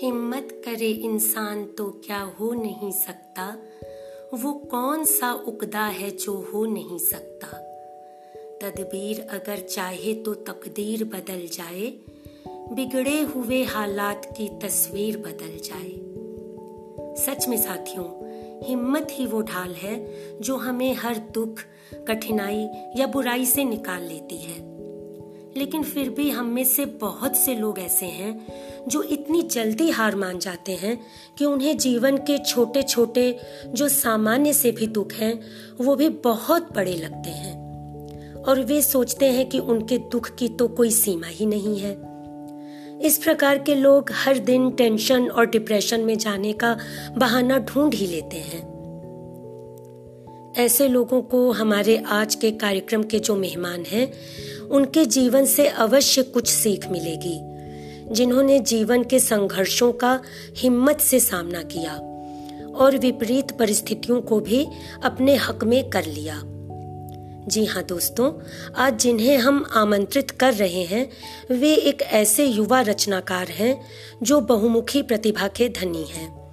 हिम्मत करे इंसान तो क्या हो नहीं सकता? वो कौन सा उकदा है जो हो नहीं सकता? तदबीर अगर चाहे तो तकदीर बदल जाए। बिगड़े हुए हालात की तस्वीर बदल जाए। सच में साथियों, हिम्मत ही वो ढाल है जो हमें हर दुख, कठिनाई या बुराई से निकाल लेती है। लेकिन फिर भी हम में से बहुत से लोग ऐसे हैं जो इतनी जल्दी हार मान जाते हैं कि उन्हें जीवन के छोटे छोटे जो सामान्य से भी दुख हैं, वो भी बहुत बड़े लगते हैं। और वे सोचते हैं कि उनके दुख की तो कोई सीमा ही नहीं है। इस प्रकार के लोग हर दिन टेंशन और डिप्रेशन में जाने का बहाना ढूंढ ही लेते हैं। ऐसे लोगों को हमारे आज के कार्यक्रम के जो मेहमान हैं, उनके जीवन से अवश्य कुछ सीख मिलेगी, जिन्होंने जीवन के संघर्षों का हिम्मत से सामना किया और विपरीत परिस्थितियों को भी अपने हक में कर लिया। जी हाँ दोस्तों, आज जिन्हें हम आमंत्रित कर रहे हैं, वे एक ऐसे युवा रचनाकार हैं, जो बहुमुखी प्रतिभा के धनी हैं।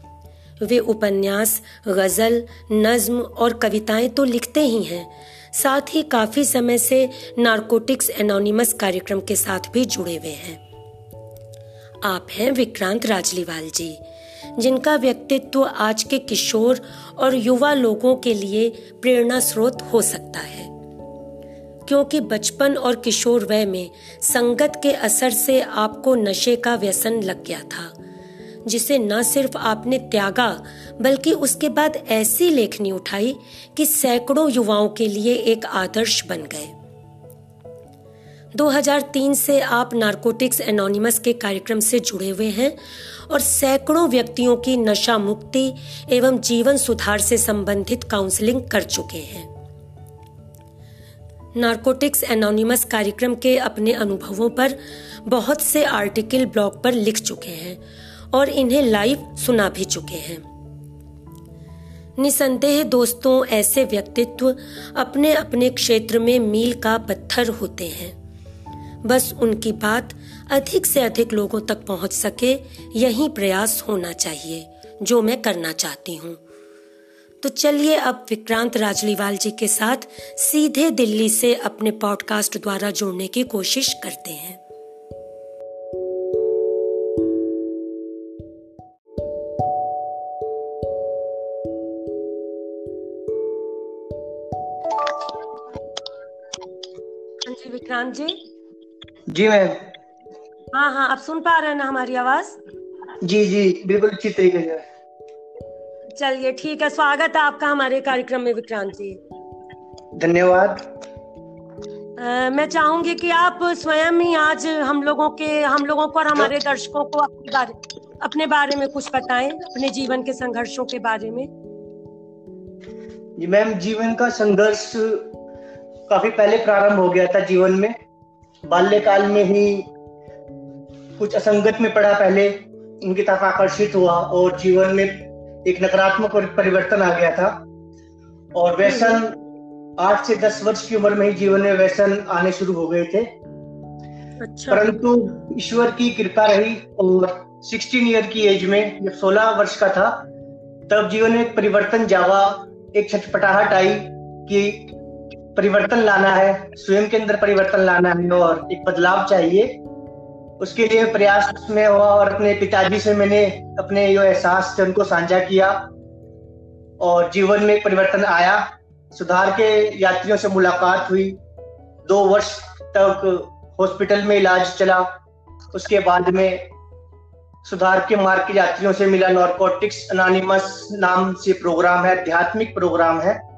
वे उपन्यास, गज़ल, नज्म और कविताएँ तो लिखते ही हैं। साथ ही काफ़ी समय से नारकोटिक्स एनोनिमस कार्यक्रम के साथ भी जुड़े हुए हैं। आप हैं विक्रांत राजलीवाल जी, जिनका व्यक्तित्व आज के किशोर और युवा लोगों के लिए प्रेरणा स्रोत हो सकता है। क्योंकि बचपन और किशोर वय में संगत के असर से आपको नशे का व्यसन लग गया था। जिसे न सिर्फ़ आपने त्यागा, बल्कि उसके बाद ऐसी लेखनी उठाई कि सैकड़ों युवाओं के लिए एक आदर्श बन गए। 2003 से आप नारकोटिक्स एनोनिमस के कार्यक्रम से जुड़े हुए हैं और सैकड़ों व्यक्तियों की नशा मुक्ति एवं जीवन सुधार से संबंधित काउंसलिंग कर चुके हैं। नारकोटिक्स एनोनिमस कार्यक्रम के अपने अनुभवों पर बहुत से आर्टिकल ब्लॉग पर लिख चुके हैं और इन्हें लाइव सुना भी चुके हैं। निसंदेह दोस्तों, ऐसे व्यक्तित्व अपने अपने क्षेत्र में मील का पत्थर होते हैं। बस उनकी बात अधिक से अधिक लोगों तक पहुँच सके, यही प्रयास होना चाहिए, जो मैं करना चाहती हूँ। तो चलिए अब विक्रांत राजलीवाल जी के साथ सीधे दिल्ली से अपने पॉडकास्ट द्वारा जोड़ने की कोशिश करते हैं। जी? जी मैम। हाँ हाँ आप सुन पा रहे हैं ना हमारी आवाज़? जी जी बिल्कुल अच्छी तरीके से। चलिए ठीक है स्वागत है आपका हमारे कार्यक्रम में विक्रांत जी। धन्यवाद। मैं चाहूँगी कि आप स्वयं ही आज हम लोगों के हम लोगों को और हमारे दर्शकों को अपने बारे अपने बारे में कुछ बताएँ अपने जीवन के संघर्षों के बारे में। जी मैम जीवन का संघर्ष काफ़ी पहले प्रारंभ हो गया था जीवन में। बाल्यकाल में ही कुछ असंगत में पड़ा पहले उनकी तरफ़ आकर्षित हुआ और जीवन में एक नकारात्मक परिवर्तन आ गया था और व्यसन आठ से दस वर्ष की उम्र में ही जीवन में व्यसन आने शुरू हो गए थे अच्छा। परंतु ईश्वर की कृपा रही और 16 ईयर की एज में जब 16 वर्ष का था तब जीवन में एक परिवर्तन जावा एक छटपटाहट आई कि परिवर्तन लाना है, स्वयं के अंदर परिवर्तन लाना है और एक बदलाव चाहिए। उसके लिए प्रयास में हुआ और अपने पिताजी से मैंने अपने जो एहसास थे उनको साझा किया और जीवन में परिवर्तन आया। सुधार के यात्रियों से मुलाकात हुई। दो वर्ष तक हॉस्पिटल में इलाज चला। उसके बाद में सुधार के मार्ग के यात्रियों से मिला नॉर्कोटिक्स अनानिमस नाम से प्रोग्राम है, आध्यात्मिक प्रोग्राम है।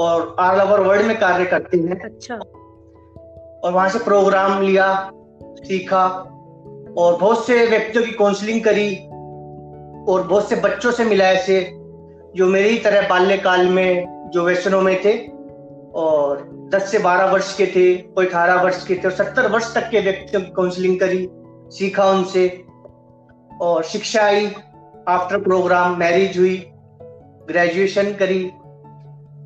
और ऑल ओवर वर्ल्ड में कार्य करते हैं। अच्छा। और वहाँ से प्रोग्राम लिया सीखा और बहुत से व्यक्तियों की काउंसलिंग करी और बहुत से बच्चों से मिला ऐसे जो मेरी तरह बाल्यकाल में जो व्यसनों में थे और 10 से 12 वर्ष के थे कोई 18 वर्ष के थे और 70 वर्ष तक के व्यक्तियों की काउंसलिंग करी सीखा उनसे और शिक्षा आई। आफ्टर प्रोग्राम मैरिज हुई ग्रेजुएशन करी।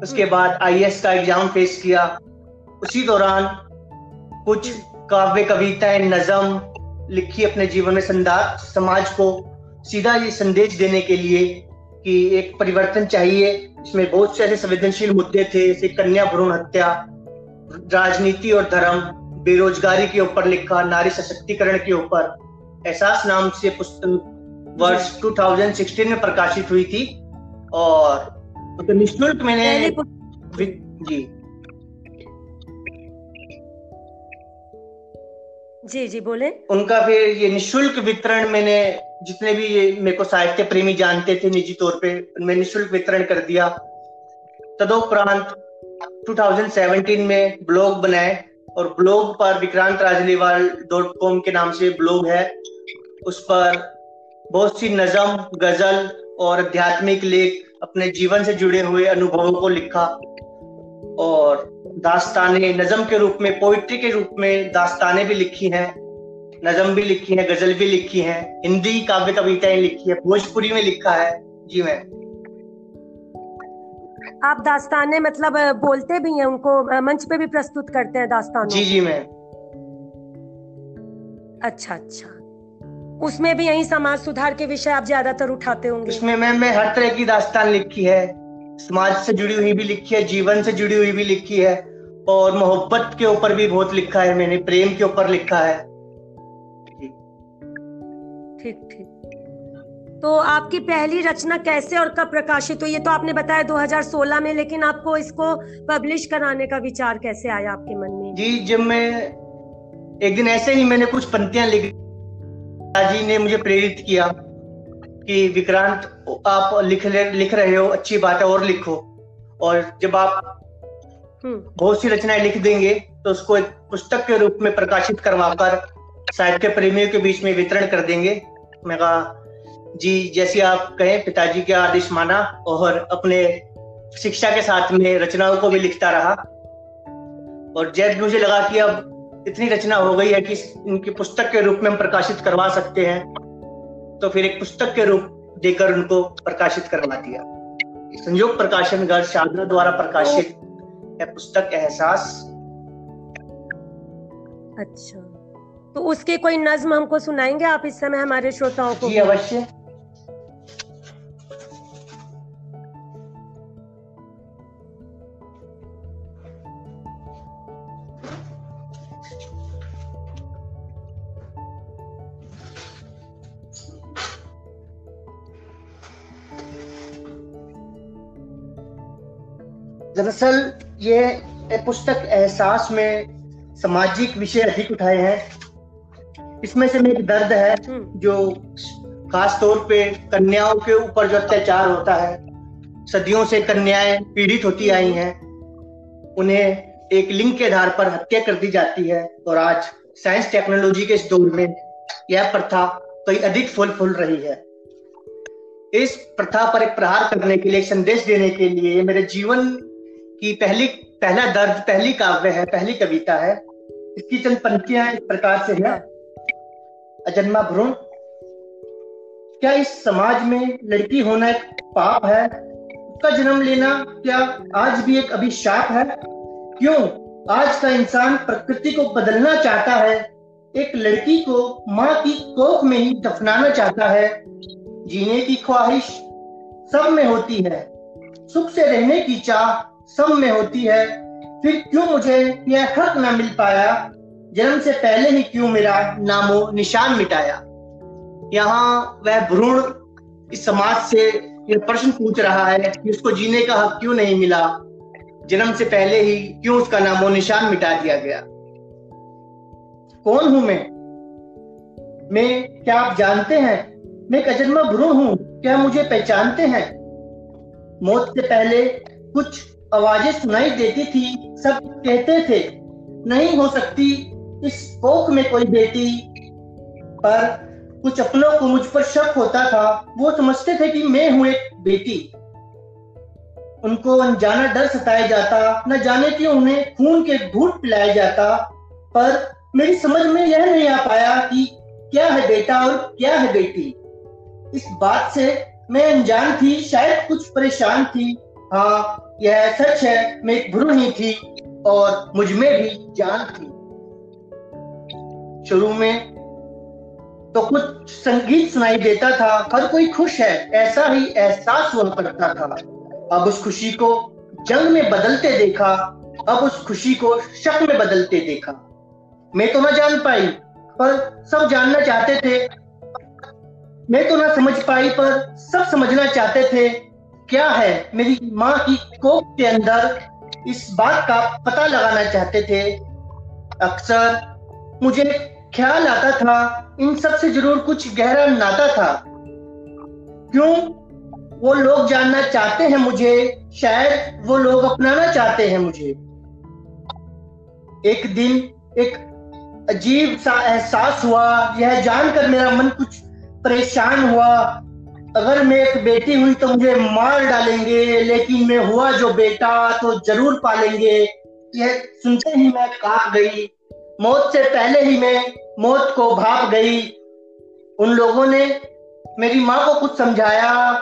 उसके बाद आई का एग्ज़ाम फेस किया। उसी दौरान कुछ काव्य कविताएँ नजम लिखी अपने जीवन में समाज को। सीधा ये संदेश देने के लिए कि एक परिवर्तन चाहिए। इसमें बहुत से ऐसे संवेदनशील मुद्दे थे जैसे कन्या भ्रूण हत्या राजनीति और धर्म बेरोजगारी के ऊपर लिखा नारी सशक्तिकरण के ऊपर। एहसास नाम से पुस्तक वर्ष 2016 में प्रकाशित हुई थी और तो निःशुल्क मैंने जी। जी जी बोले। उनका फिर ये निशुल्क वितरण मैंने जितने भी ये मेरे को साहित्य प्रेमी जानते थे निजी तौर पे मैं निशुल्क वितरण कर दिया। तदोपरांत 2017 में ब्लॉग बनाए और ब्लॉग पर विक्रांत राजलीवाल डॉट कॉम के नाम से ब्लॉग है। उस पर बहुत सी नजम गज़ल और आध्यात्मिक लेख अपने जीवन से जुड़े हुए अनुभवों को लिखा और दास्ताने नजम के रूप में पोइट्री के रूप में दास्ताने भी लिखी हैं नजम भी लिखी है गज़ल भी लिखी है हिंदी काव्य कविताएँ लिखी है भोजपुरी में लिखा है। जी मैं आप दास्ताने मतलब बोलते भी हैं उनको मंच पे भी प्रस्तुत करते हैं दास्तान जी जी मैं अच्छा अच्छा। उसमें भी यही समाज सुधार के विषय आप ज़्यादातर उठाते होंगे। उसमें मैम मैं हर तरह की दास्तान लिखी है। समाज से जुड़ी हुई भी लिखी है जीवन से जुड़ी हुई भी लिखी है और मोहब्बत के ऊपर भी बहुत लिखा है मैंने प्रेम के ऊपर लिखा है। ठीक ठीक। तो आपकी पहली रचना कैसे और कब प्रकाशित हुई? ये तो आपने बताया 2016 में लेकिन आपको इसको पब्लिश कराने का विचार कैसे आया आपके मन में? जी जब मैं एक दिन ऐसे ही मैंने कुछ पंक्तियाँ लिख जी ने मुझे प्रेरित किया कि विक्रांत आप लिख लिख रहे हो अच्छी बात है और लिखो। और जब आप हम्म। बहुत सी रचनाएँ लिख देंगे तो उसको एक पुस्तक के रूप में प्रकाशित करवाकर साहित्य प्रेमियों के बीच में वितरण कर देंगे। मैं कहा जी जैसे आप कहें पिताजी के आदेश माना और अपने शिक्षा के साथ में रचनाओं को भी लिखता रहा। और जब मुझे लगा कि अब इतनी रचना हो गई है कि इनकी पुस्तक के रूप में हम प्रकाशित करवा सकते हैं। तो फिर एक पुस्तक के रूप देकर उनको प्रकाशित करवा दिया। संयोग प्रकाशन घर शादरा द्वारा प्रकाशित है पुस्तक एहसास। अच्छा। तो उसके कोई नज्म हमको सुनाएँगे आप इस समय हमारे श्रोताओं को? जी अवश्य। दरअसल ये पुस्तक एहसास में सामाजिक विषय अधिक उठाए हैं। इसमें से मेरी दर्द है हम्म। जो खास तौर पे कन्याओं के ऊपर जो अत्याचार होता है सदियों से कन्याएँ पीड़ित होती आई हैं। उन्हें एक लिंग के आधार पर हत्या कर दी जाती है और आज साइंस टेक्नोलॉजी के इस दौर में यह प्रथा कई अधिक फूल फूल रही है। इस प्रथा पर एक प्रहार करने के लिए संदेश देने के लिए मेरे जीवन की पहली, पहला दर्द, पहली काव्य है, पहली कविता है। इसकी चंद पंक्तियाँ इस प्रकार से है। अजन्मा भ्रूण, क्या इस समाज में लड़की होना एक पाप है? उसका जन्म लेना क्या आज भी एक अभिशाप है? क्यों आज का इंसान प्रकृति को बदलना चाहता है? एक लड़की को माँ की कोख में ही दफनाना चाहता है। जीने की ख्वाहिश सब में होती है। सुख से रहने की चाह सब में होती है। फिर क्यों मुझे यह हक न मिल पाया? जन्म से पहले ही क्यों मेरा नामो निशान मिटाया? यहाँ वह भ्रूण इस समाज से यह प्रश्न पूछ रहा है कि उसको जीने का हक क्यों नहीं मिला? जन्म से पहले ही क्यों उसका नामो निशान मिटा दिया गया? कौन हूँ मैं? मैं क्या आप जानते हैं? मैं एक अजन्मा भ्रूण हूँ। क्या मुझे पहचानते हैं? मौत से पहले कुछ आवाज़ें सुनाई देती थी, सब कहते थे, नहीं हो सकती इस कोख में कोई बेटी। पर कुछ अपनों को मुझ पर शक होता था, वो समझते थे कि मैं हूँ एक बेटी। उनको अनजाना डर सताया जाता, न जाने क्यों उन्हें खून के घूट पिलाया जाता। पर मेरी समझ में यह नहीं आ पाया कि क्या है बेटा और क्या है बेटी। इस बात से मैं अनजान थी, शायद कुछ परेशान थी। हाँ यह सच है, मैं एक भ्रूण थी और मुझमें भी जान थी। शुरू में तो कुछ संगीत सुनाई देता था, हर कोई खुश है, ऐसा ही एहसास हुआ करता था। अब उस खुशी को जंग में बदलते देखा, अब उस खुशी को शक में बदलते देखा। मैं तो ना जान पाई, पर सब जानना चाहते थे। मैं तो ना समझ पाई, पर सब समझना चाहते थे। क्या है? मेरी माँ की कोख के अंदर इस बात का पता लगाना चाहते थे। अक्सर मुझे ख्याल आता था, इन सबसे ज़रूर कुछ गहरा नाता था। क्यों? वो लोग जानना चाहते हैं मुझे, शायद वो लोग अपनाना चाहते हैं मुझे। एक दिन एक अजीब सा एहसास हुआ, यह जानकर मेरा मन कुछ परेशान हुआ। अगर मैं एक बेटी हुई तो मुझे मार डालेंगे, लेकिन मैं हुआ जो बेटा तो ज़रूर पालेंगे। यह सुनते ही मैं काँप गई। मौत से पहले ही मैं मौत को भाप गई। उन लोगों ने मेरी माँ को कुछ समझाया।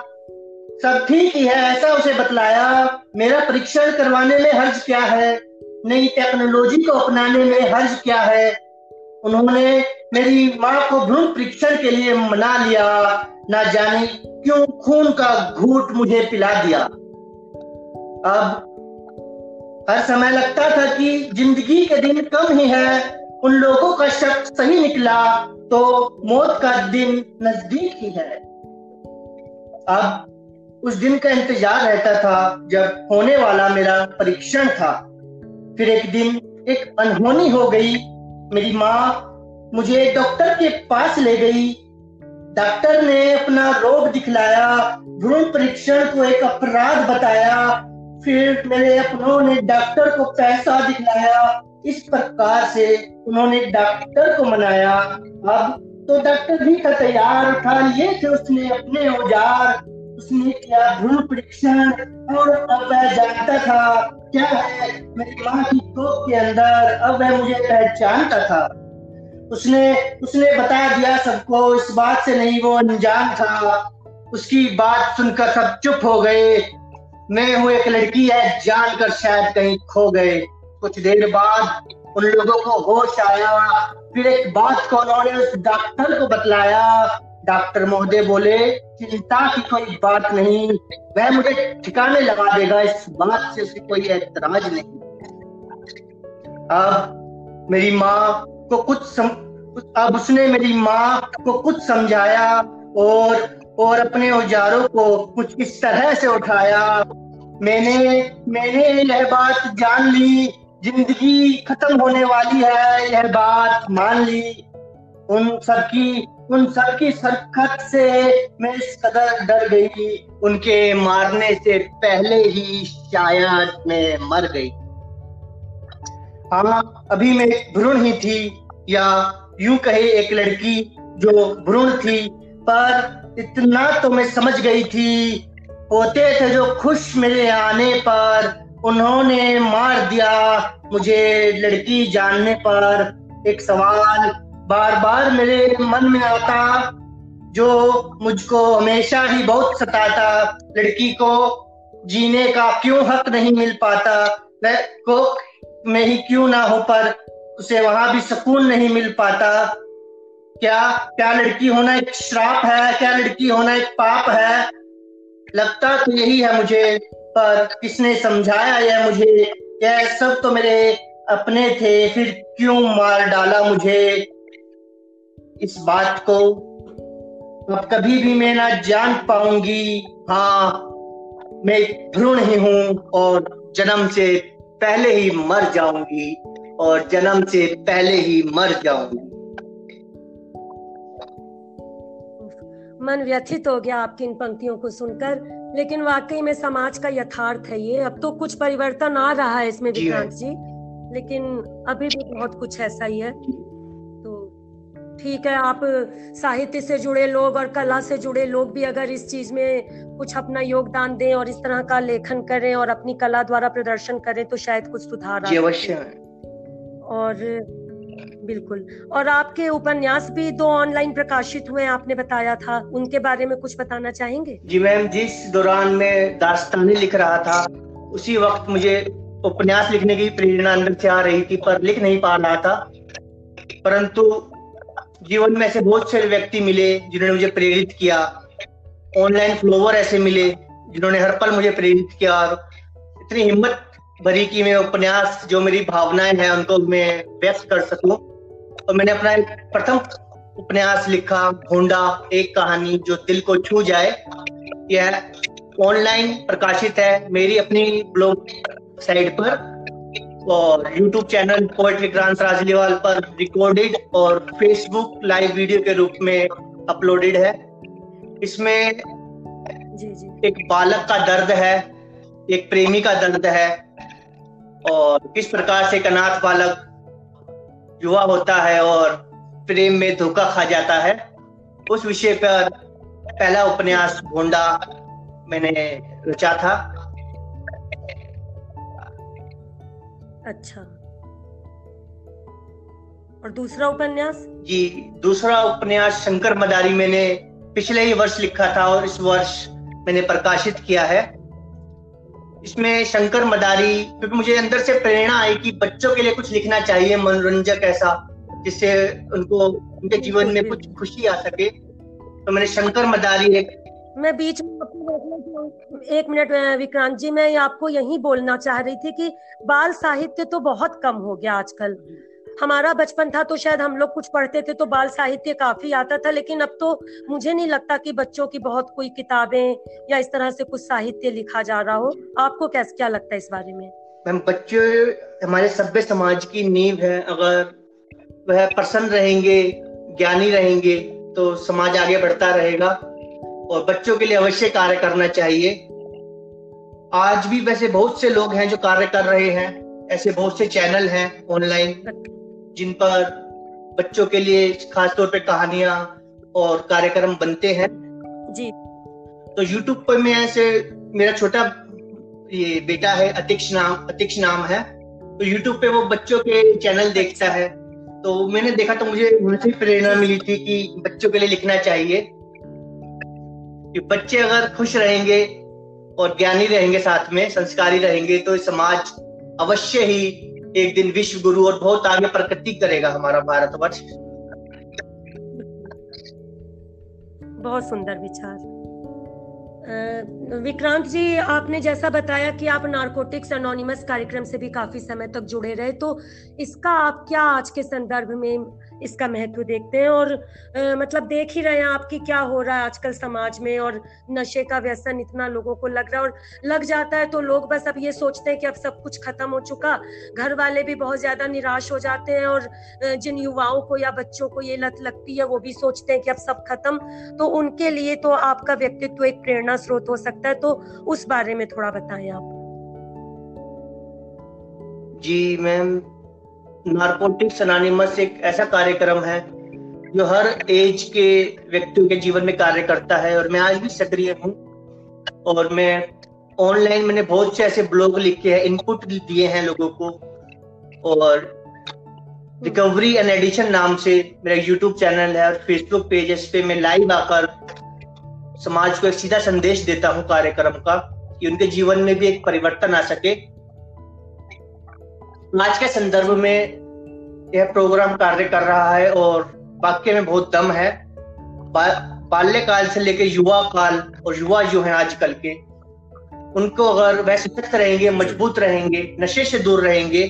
सब ठीक ही है, ऐसा उसे बतलाया। मेरा परीक्षण करवाने में हर्ज क्या है? नई टेक्नोलॉजी को अपनाने में हर्ज क्या है? उन्होंने मेरी माँ को भ्रूण परीक्षण के लिए मना लिया। ना जाने क्यों खून का घूट मुझे पिला दिया। अब हर समय लगता था कि ज़िंदगी के दिन कम ही है, उन लोगों का शक सही निकला तो मौत का दिन नज़दीक ही है। अब उस दिन का इंतज़ार रहता था, जब होने वाला मेरा परीक्षण था। फिर एक दिन एक अनहोनी हो गई, मेरी माँ मुझे डॉक्टर के पास ले गई डॉक्टर ने अपना रोग दिखलाया, भ्रूण परीक्षण को एक अपराध बताया। फिर मेरे अपनों ने डॉक्टर को पैसा दिखलाया। इस प्रकार से उन्होंने डॉक्टर को मनाया। अब तो डॉक्टर भी था तैयार उठा लिए थे उसने अपने औज़ार। उसने किया भ्रूण परीक्षण और अब वह जानता था, क्या है? मेरी माँ की कोख के अंदर, अब वह मुझे पहचानता था। उसने उसने बता दिया सबको, इस बात से नहीं वो अनजान था। उसकी बात सुनकर सब चुप हो गए। मैं हूँ एक लड़की है जानकर शायद कहीं खो गए। कुछ देर बाद उन लोगों को होश आया। फिर एक बात को उन्होंने उस डॉक्टर को बतलाया। डॉक्टर महोदय बोले, चिंता की कोई बात नहीं, वह मुझे ठिकाने लगा देगा, इस बात से उसे कोई एतराज़ नहीं। अब मेरी माँ को कुछ सम, अब उसने मेरी माँ को कुछ समझाया और और अपने औजारों को कुछ इस तरह से उठाया। मैंने मैंने यह बात जान ली ज़िंदगी खत्म होने वाली है यह बात मान ली। उन सबकी उन सबकी सरकत से मैं इस कदर डर गई। उनके मारने से पहले ही शायद मैं मर गई। हाँ अभी मैं भ्रूण ही थी। या यूँ कहे एक लड़की जो भ्रूण थी, पर इतना तो मैं समझ गई थी। होते थे जो खुश मेरे आने पर, उन्होंने मार दिया मुझे लड़की जानने पर। एक सवाल बार बार मेरे मन में आता, जो मुझको हमेशा ही बहुत सताता। लड़की को जीने का क्यों हक नहीं मिल पाता? वह को में ही क्यों ना हो पर उसे वहाँ भी सुकून नहीं मिल पाता। क्या क्या लड़की होना एक श्राप है? क्या लड़की होना एक पाप है? लगता तो यही है मुझे, पर किसने समझाया यह मुझे? यह सब तो मेरे अपने थे, फिर क्यों मार डाला मुझे? इस बात को अब कभी भी मैं ना जान पाऊँगी। हाँ मैं भ्रूण ही हूँ और जन्म से पहले ही मर जाऊँगी। और जन्म से पहले ही मर जाऊँगी मन व्यथित हो गया आपकी इन पंक्तियों को सुनकर लेकिन वाकई में समाज का यथार्थ है ये। अब तो कुछ परिवर्तन आ रहा है इसमें विक्रांत जी। जी लेकिन अभी भी बहुत कुछ ऐसा ही है। तो ठीक है आप साहित्य से जुड़े लोग और कला से जुड़े लोग भी अगर इस चीज़ में कुछ अपना योगदान दें और इस तरह का लेखन करें और अपनी कला द्वारा प्रदर्शन करें तो शायद कुछ सुधार अवश्य। और बिल्कुल। और आपके उपन्यास भी दो ऑनलाइन प्रकाशित हुए आपने बताया था। उनके बारे में कुछ बताना चाहेंगे? जी मैम, जिस दौरान मैं दास्तानी लिख रहा था, उसी वक्त मुझे उपन्यास लिखने की प्रेरणा अंदर से आ रही थी, पर लिख नहीं पा रहा था। परंतु जीवन में ऐसे बहुत से व्यक्ति मिले, जिन्होंने मुझे प्रेरित किया। ऑनलाइन फ्लोवर ऐसे मिले, जिन्होंने हर पल मुझे प्रेरित किया। और इतनी हिम्मत भरी कि मैं उपन्यास जो मेरी भावनाएँ हैं उनको मैं व्यक्त कर सकूँ। और मैंने अपना एक प्रथम उपन्यास लिखा भोंडा एक कहानी जो दिल को छू जाए। यह ऑनलाइन प्रकाशित है मेरी अपनी ब्लॉग साइट पर और YouTube channel poet Vikrant Rajliwal पर रिकॉर्डेड और फेसबुक लाइव वीडियो के रूप में अपलोडेड है। इसमें जी जी। एक बालक का दर्द है एक प्रेमी का दर्द है और किस प्रकार से एक अनाथ बालक युवा होता है और प्रेम में धोखा खा जाता है उस विषय पर पहला उपन्यास गोंडा मैंने रचा था। अच्छा। और दूसरा उपन्यास? जी दूसरा उपन्यास शंकर मदारी मैंने पिछले ही वर्ष लिखा था और इस वर्ष मैंने प्रकाशित किया है। इसमें शंकर मदारी क्योंकि मुझे अंदर से प्रेरणा आई कि बच्चों के लिए कुछ लिखना चाहिए मनोरंजक ऐसा जिससे उनको उनके जीवन में कुछ खुशी आ सके। तो मैंने शंकर मदारी एक मैं बीच में आपको एक मिनट विक्रांत जी मैं आपको यही बोलना चाह रही थी कि बाल साहित्य तो बहुत कम हो गया आजकल। हमारा बचपन था तो शायद हम लोग कुछ पढ़ते थे तो बाल साहित्य काफ़ी आता था, लेकिन अब तो मुझे नहीं लगता कि बच्चों की बहुत कोई किताबें या इस तरह से कुछ साहित्य लिखा जा रहा हो। आपको कैसे, क्या लगता है इस बारे में? मैम, बच्चे, हमारे सभ्य समाज की नींव है, अगर वह प्रसन्न रहेंगे, ज्ञानी रहेंगे तो समाज आगे बढ़ता रहेगा और बच्चों के लिए अवश्य कार्य करना चाहिए। आज भी वैसे बहुत से लोग हैं जो कार्य कर रहे हैं, ऐसे बहुत से चैनल हैं, ऑनलाइन। जिन पर बच्चों के लिए खासतौर पे कहानियाँ और कार्यक्रम बनते हैं। जी। तो यूट्यूब पर मैं ऐसे मेरा छोटा ये बेटा है अतिक्ष नाम अतिक्ष नाम है। तो यूट्यूब पे वो बच्चों के चैनल देखता है। तो मैंने देखा तो मुझे उनसे प्रेरणा मिली थी कि बच्चों के लिए लिखना चाहिए। कि बच्चे अगर खुश रहेंगे और ज्ञानी रहेंगे साथ में संस्कारी रहेंगे तो समाज अवश्य ही एक दिन विश्व गुरु और बहुत आगे प्रकृति करेगा हमारा भारतवर्ष। बहुत सुंदर विचार। विक्रांत जी, आपने जैसा बताया कि आप नारकोटिक्स अनोनिमस कार्यक्रम से भी काफ़ी समय तक जुड़े रहे तो इसका आप क्या आज के संदर्भ में इसका महत्व देखते हैं और आ, मतलब देख ही रहे हैं आपकी क्या हो रहा है आजकल समाज में और नशे का व्यसन इतना लोगों को लग रहा है और लग जाता है तो लोग बस अब ये सोचते हैं कि अब सब कुछ खत्म हो चुका घर वाले भी बहुत ज़्यादा निराश हो जाते हैं और जिन युवाओं को या बच्चों को ये लत लगती है वो भी सोचते हैं कि अब सब खत्म तो उनके लिए तो आपका व्यक्तित्व एक प्रेरणा स्रोत हो सकता है तो उस बारे में थोड़ा बताएँ आप। जी मैम नार्कोटिक्स अनोनिमस एक ऐसा कार्यक्रम है, जो हर एज के व्यक्तियों के जीवन में कार्य करता है और मैं आज भी सक्रिय हूँ। और मैं ऑनलाइन मैंने बहुत से ऐसे ब्लॉग लिखे हैं इनपुट दिए हैं लोगों को। और रिकवरी एंड एडिशन नाम से मेरा यूट्यूब चैनल है और फेसबुक पेज इस पे मैं लाइव आकर समाज को एक सीधा संदेश देता हूँ कार्यक्रम का, कि उनके जीवन में भी एक परिवर्तन आ सके। आज के संदर्भ में यह प्रोग्राम कार्य कर रहा है और वाक्य में बहुत दम है। बाल्यकाल से लेकर युवा काल और युवा जो है आजकल के, उनको अगर वह सशक्त रहेंगे, मज़बूत रहेंगे, नशे से दूर रहेंगे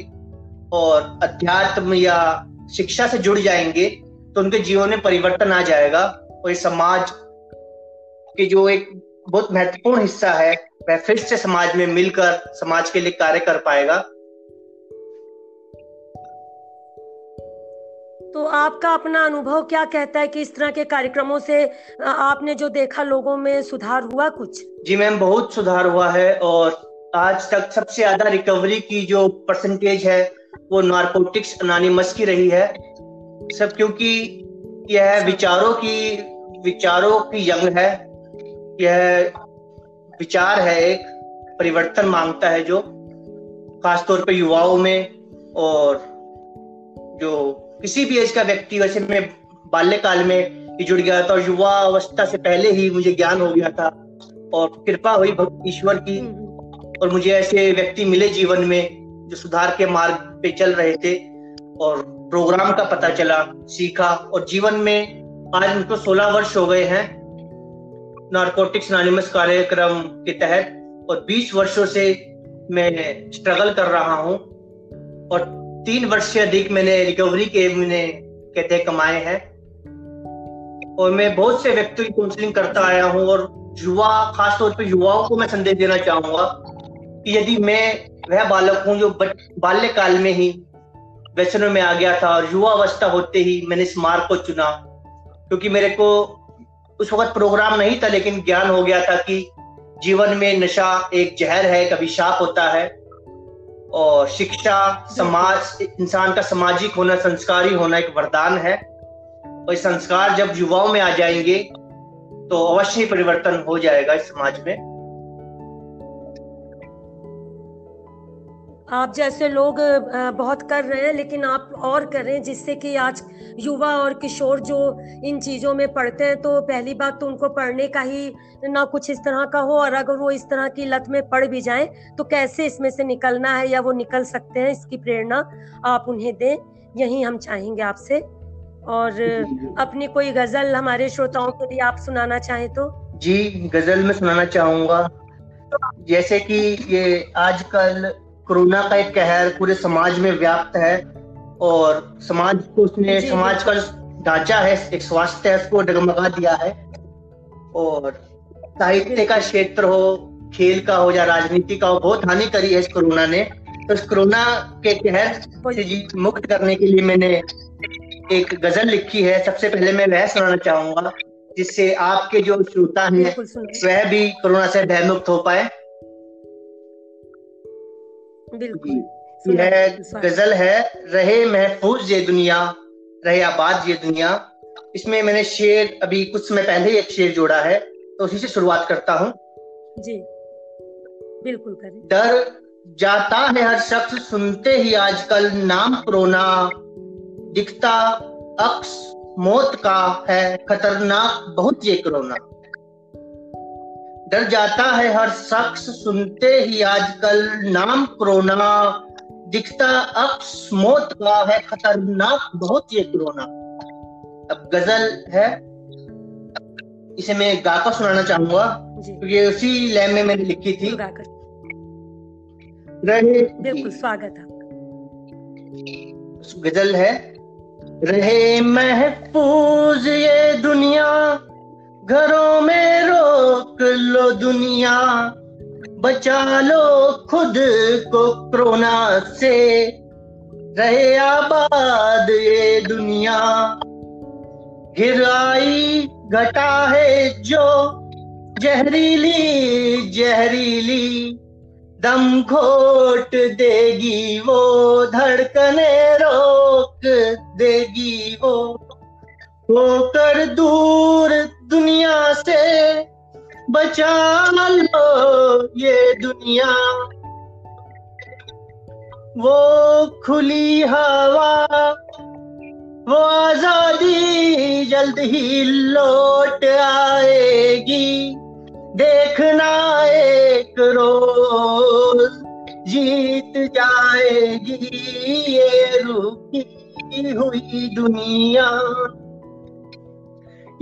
और अध्यात्म या शिक्षा से जुड़ जाएँगे तो उनके जीवन में परिवर्तन आ जाएगा और ये समाज के जो एक बहुत महत्वपूर्ण हिस्सा है, वह फिर से समाज में मिलकर, समाज के लिए कार्य कर पाएगा। तो आपका अपना अनुभव क्या कहता है कि इस तरह के कार्यक्रमों से आपने जो देखा लोगों में सुधार हुआ कुछ? जी मैम, बहुत सुधार हुआ है और आज तक सबसे ज़्यादा रिकवरी की जो परसेंटेज है, वो नार्कोटिक्स अनानिमस की रही है। सब क्योंकि यह विचारों की विचारों की यंग है। यह विचार है, एक परिवर्तन माँगता है जो, खासतौर पे युवाओं में और जो किसी भी एज का व्यक्ति वैसे मैं बाल्यकाल में ही जुड़ गया था और युवा अवस्था से पहले ही मुझे ज्ञान हो गया था और कृपा हुई ईश्वर की और मुझे ऐसे व्यक्ति मिले जीवन में जो सुधार के मार्ग पे चल रहे थे और प्रोग्राम का पता चला सीखा और जीवन में आज उनको 16 वर्ष हो गए हैं। नारकोटिक्स नानिमस कार्यक्रम के तहत और 20 वर्षों से मैं स्ट्रगल कर रहा हूँ और तीन वर्ष से अधिक मैंने रिकवरी के मैंने कहते कमाए हैं। और मैं बहुत से व्यक्तियों की काउंसलिंग करता आया हूँ और युवा खासतौर पर युवाओं को मैं संदेश देना चाहूँगा कि यदि मैं वह बालक हूँ जो बाल्यकाल में ही व्यसनों में आ गया था और युवा अवस्था होते ही मैंने इस मार्ग को चुना, क्योंकि मेरे को उस वक्त प्रोग्राम नहीं था लेकिन ज्ञान हो गया था कि जीवन में नशा एक जहर है, कभी शाप होता है। और शिक्षा, समाज, इंसान का सामाजिक होना, संस्कारी होना एक वरदान है। और संस्कार जब युवाओं में आ जाएँगे तो अवश्य परिवर्तन हो जाएगा इस समाज में। आप जैसे लोग बहुत कर रहे हैं लेकिन आप और कर रहे हैं जिससे कि आज युवा और किशोर जो इन चीज़ों में पढ़ते हैं तो पहली बात तो उनको पढ़ने का ही ना कुछ इस तरह का हो और अगर वो इस तरह की लत में पढ़ भी जाए तो कैसे इसमें से निकलना है या वो निकल सकते हैं इसकी प्रेरणा आप उन्हें दें यही हम चाहेंगे आपसे। और अपनी कोई गज़ल हमारे श्रोताओं के लिए आप सुनाना चाहें तो? जी गज़ल में सुनाना चाहूँगा। जैसे कि ये आजकल कोरोना का एक कहर पूरे समाज में व्याप्त है और समाज को उसने समाज का ढांचा है एक स्वास्थ्य है उसको डगमगा दिया है। और साहित्य का क्षेत्र हो खेल का हो या राजनीति का हो बहुत हानि करी है इस कोरोना ने। तो इस कोरोना के कहर से जी मुक्त करने के लिए मैंने एक गज़ल लिखी है। सबसे पहले मैं वह सुनाना चाहूँगा जिससे आपके जो श्रोता हैं वह भी कोरोना से भयमुक्त हो पाए। बिल्कुल। यह गज़ल है रहे महफूज ये दुनिया रहे आबाद ये दुनिया। इसमें मैंने शेर अभी कुछ समय पहले ही एक शेर जोड़ा है तो उसी से शुरुआत करता हूँ। जी बिल्कुल करें। डर जाता है हर शख्स सुनते ही आजकल नाम कोरोना दिखता अक्स मौत का है खतरनाक बहुत ये कोरोना। डर जाता है हर शख्स। सुनते ही आजकल नाम कोरोना। दिखता अक्स मौत का है खतरनाक बहुत ये कोरोना। अब गज़ल है। इसे मैं गाकर सुनाना चाहूँगा। क्योंकि तो उसी लय में मैंने लिखी थी। रहे बिल्कुल स्वागत है। गज़ल है रहे महफूज ये दुनिया। घरों में रोक लो दुनिया, बचा लो खुद को कोरोना से। रहे आबाद ये दुनिया, गिराई घटा है जो जहरीली जहरीली। दम घोट देगी वो, धड़कने रोक देगी वो। होकर दूर दुनिया से बचा लो ये दुनिया। वो खुली हवा, वो आज़ादी जल्द ही लौट आएगी। देखना एक रोज जीत जाएगी, ये रुकी हुई दुनिया।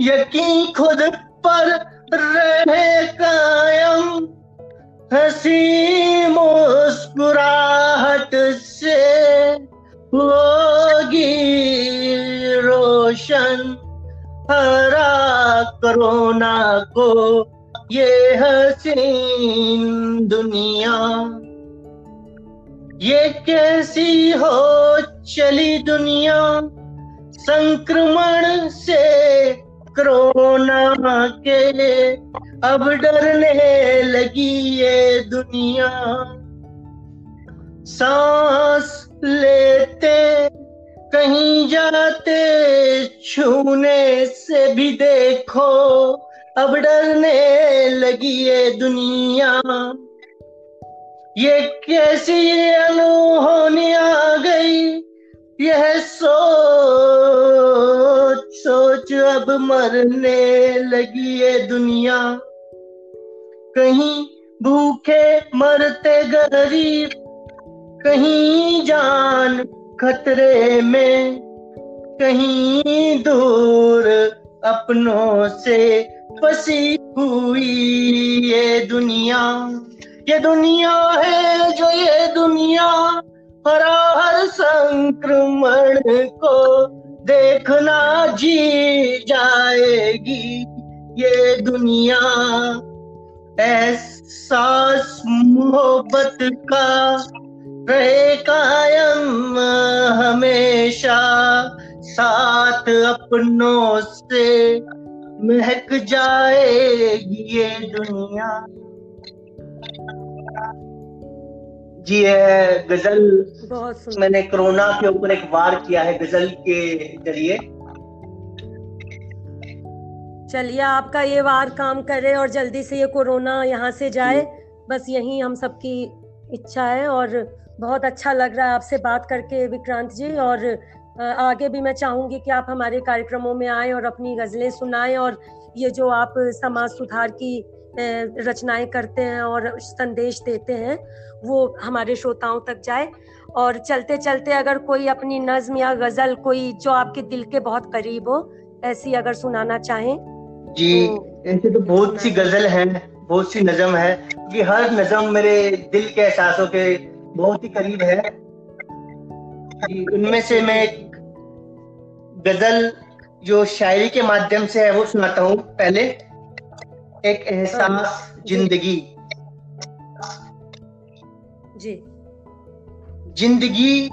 यकीन खुद पर रहे कायम। हसी मुस्कुराहट से होगी रोशन। हरा करोना को ये हसीन दुनिया। ये कैसी हो चली दुनिया? संक्रमण से कोरोना के अब डरने लगी ये दुनिया। सांस लेते, कहीं जाते, छूने से भी देखो, अब डरने लगी ये दुनिया। ये कैसी अनहोनी आ गई, यह सोच सोच अब मरने लगी है दुनिया। कहीं भूखे मरते गरीब, कहीं जान खतरे में, कहीं दूर अपनों से फंसी हुई ये दुनिया। ये दुनिया है जो ये दुनिया, हरा हर संक्रमण को देखना जी जाएगी ये दुनिया। एहसास मोहब्बत का रहे कायम हमेशा। साथ अपनों से महक जाएगी ये दुनिया। जी है गज़ल मैंने कोरोना के ऊपर एक वार किया है गज़ल के ज़रिए। चलिए आपका ये वार काम करे और जल्दी से ये कोरोना यहाँ से जाए। बस यही हम सबकी इच्छा है और बहुत अच्छा लग रहा है आपसे बात करके विक्रांत जी। और आगे भी मैं चाहूँगी कि आप हमारे कार्यक्रमों में आए और अपनी गजलें सुनाएँ और ये जो आप समाज सुधार की रचनाएँ करते हैं और संदेश देते हैं वो हमारे श्रोताओं तक जाए। और चलते चलते अगर कोई अपनी नज्म या गज़ल कोई जो आपके दिल के बहुत करीब हो ऐसी अगर सुनाना चाहें जी तो, ऐसे तो बहुत सी गज़ल है बहुत सी नजम है कि हर नजम मेरे दिल के एहसासों के बहुत ही करीब है। उनमें से मैं एक गज़ल जो शायरी के माध्यम से है वो सुनाता हूँ पहले। एक एहसास ज़िंदगी। जी। ज़िंदगी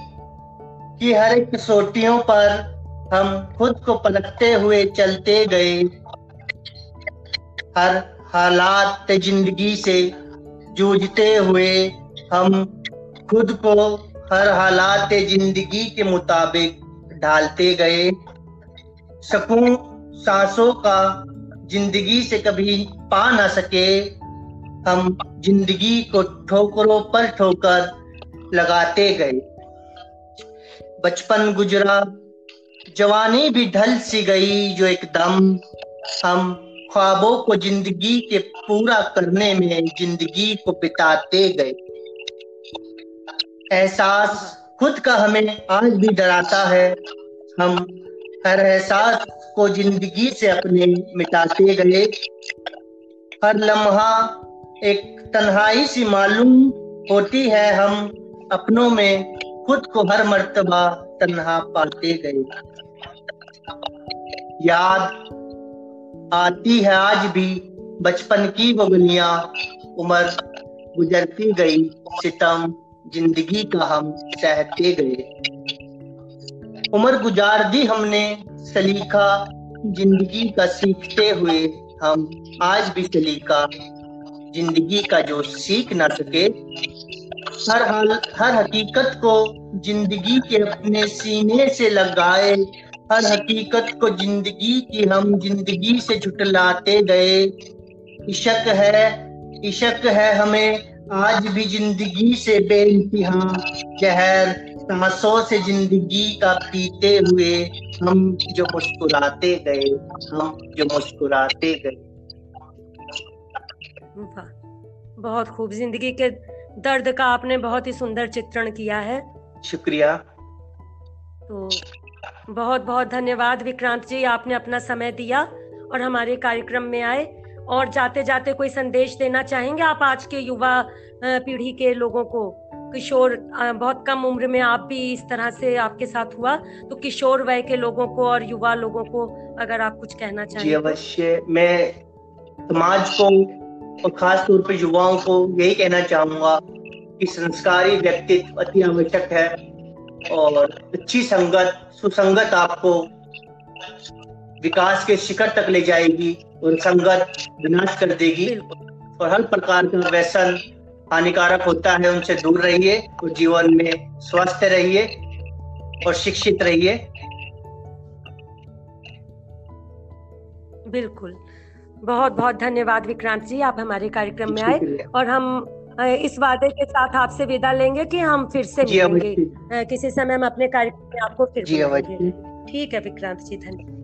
की हर एक कसौटियों पर हम खुद को पलटते हुए चलते गए। हर हालात ज़िंदगी से जूझते हुए हम खुद को हर हालात ज़िंदगी के मुताबिक ढालते गए। सकून सांसों का ज़िंदगी से कभी पा ना सके। हम ज़िंदगी को ठोकरों पर ठोकर लगाते गए। बचपन गुजरा, जवानी भी ढल सी गई जो एकदम। हम ख्वाबों को ज़िंदगी के पूरा करने में ज़िंदगी को बिताते गए। एहसास खुद का हमें आज भी डराता है। हम हर एहसास को ज़िंदगी से अपने मिटाते गए। हर लम्हा एक तन्हाई सी मालूम होती है, हम अपनों में खुद को हर मर्तबा तन्हा पाते गए। याद आती है आज भी, बचपन की वो गलियाँ उम्र गुजरती गई, सितम ज़िंदगी का हम सहते गए। उम्र गुजार दी हमने, सलीका, ज़िंदगी का सीखते हुए हम आज भी सलीका, ज़िंदगी का जो सीख ना सके, हर हाल, हर हकीकत को ज़िंदगी के अपने सीने से लगाए, हर हकीकत को ज़िंदगी की हम ज़िंदगी से झुटलाते गए। इशक है इशक है हमें आज भी ज़िंदगी से बेइंतहा, जहर सांसों से ज़िंदगी का पीते हुए हम जो मुस्कुराते गए हम जो मुस्कुराते गए। बहुत खूब। ज़िंदगी के दर्द का आपने बहुत ही सुंदर चित्रण किया है। शुक्रिया। तो बहुत बहुत धन्यवाद विक्रांत जी आपने अपना समय दिया और हमारे कार्यक्रम में आए। और जाते जाते कोई संदेश देना चाहेंगे आप आज के युवा पीढ़ी के लोगों को? किशोर बहुत कम उम्र में आप भी इस तरह से आपके साथ हुआ तो किशोर वय के लोगों को और युवा लोगों को अगर आप कुछ कहना चाहें। जी अवश्य। मैं समाज को और खास तौर पर युवाओं को यही कहना चाहूँगा कि संस्कारी व्यक्तित्व अति आवश्यक है और अच्छी संगत सुसंगत आपको विकास के शिखर तक ले जाएगी और संगत विनाश कर देगी। और हर प्रकार का व्यसन हानिकारक होता है उनसे दूर रहिए और जीवन में स्वस्थ रहिए और शिक्षित रहिए। बिल्कुल। बहुत बहुत धन्यवाद विक्रांत जी आप हमारे कार्यक्रम में आए और हम इस वादे के साथ आपसे विदा लेंगे कि हम फिर से मिलेंगे। किसी समय हम अपने कार्यक्रम में आपको फिर ठीक है विक्रांत जी धन्यवाद।